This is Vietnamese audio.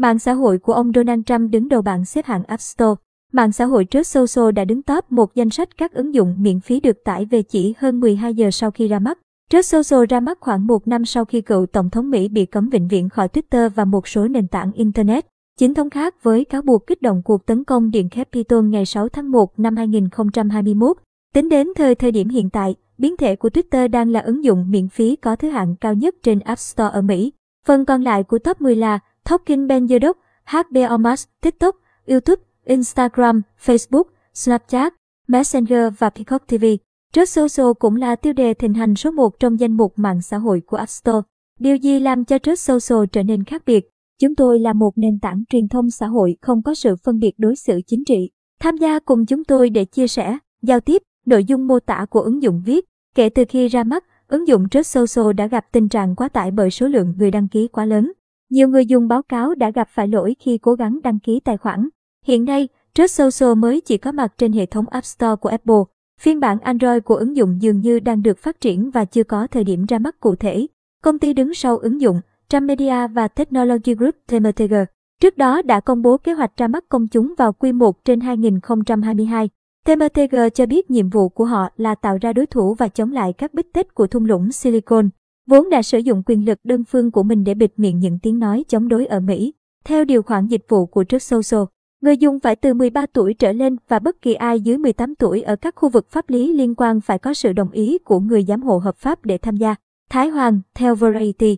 Mạng xã hội của ông Donald Trump đứng đầu bảng xếp hạng App Store. Mạng xã hội Truth Social đã đứng top một danh sách các ứng dụng miễn phí được tải về chỉ hơn 12 giờ sau khi ra mắt. Truth Social ra mắt khoảng một năm sau khi cựu Tổng thống Mỹ bị cấm vĩnh viễn khỏi Twitter và một số nền tảng Internet. Chính thống khác với cáo buộc kích động cuộc tấn công Điện Capitol ngày 6 tháng 1 năm 2021. Tính đến thời thời điểm hiện tại, biến thể của Twitter đang là ứng dụng miễn phí có thứ hạng cao nhất trên App Store ở Mỹ. Phần còn lại của top 10 là Talking Benjedok, HBO Max, TikTok, YouTube, Instagram, Facebook, Snapchat, Messenger và Peacock TV. Trust Social cũng là tiêu đề thịnh hành số 1 trong danh mục mạng xã hội của App Store. Điều gì làm cho Trust Social trở nên khác biệt? Chúng tôi là một nền tảng truyền thông xã hội không có sự phân biệt đối xử chính trị. Tham gia cùng chúng tôi để chia sẻ, giao tiếp, nội dung mô tả của ứng dụng viết. Kể từ khi ra mắt, ứng dụng Trust Social đã gặp tình trạng quá tải bởi số lượng người đăng ký quá lớn. Nhiều người dùng báo cáo đã gặp phải lỗi khi cố gắng đăng ký tài khoản. Hiện nay, Trust Social mới chỉ có mặt trên hệ thống App Store của Apple. Phiên bản Android của ứng dụng dường như đang được phát triển và chưa có thời điểm ra mắt cụ thể. Công ty đứng sau ứng dụng, Tram Media và Technology Group TMTG, trước đó đã công bố kế hoạch ra mắt công chúng vào Q1 trên 2022. TMTG cho biết nhiệm vụ của họ là tạo ra đối thủ và chống lại các bích tết của thung lũng Silicon, vốn đã sử dụng quyền lực đơn phương của mình để bịt miệng những tiếng nói chống đối ở Mỹ. Theo điều khoản dịch vụ của trước Social, người dùng phải từ 13 tuổi trở lên và bất kỳ ai dưới 18 tuổi ở các khu vực pháp lý liên quan phải có sự đồng ý của người giám hộ hợp pháp để tham gia. Thái Hoàng, theo Variety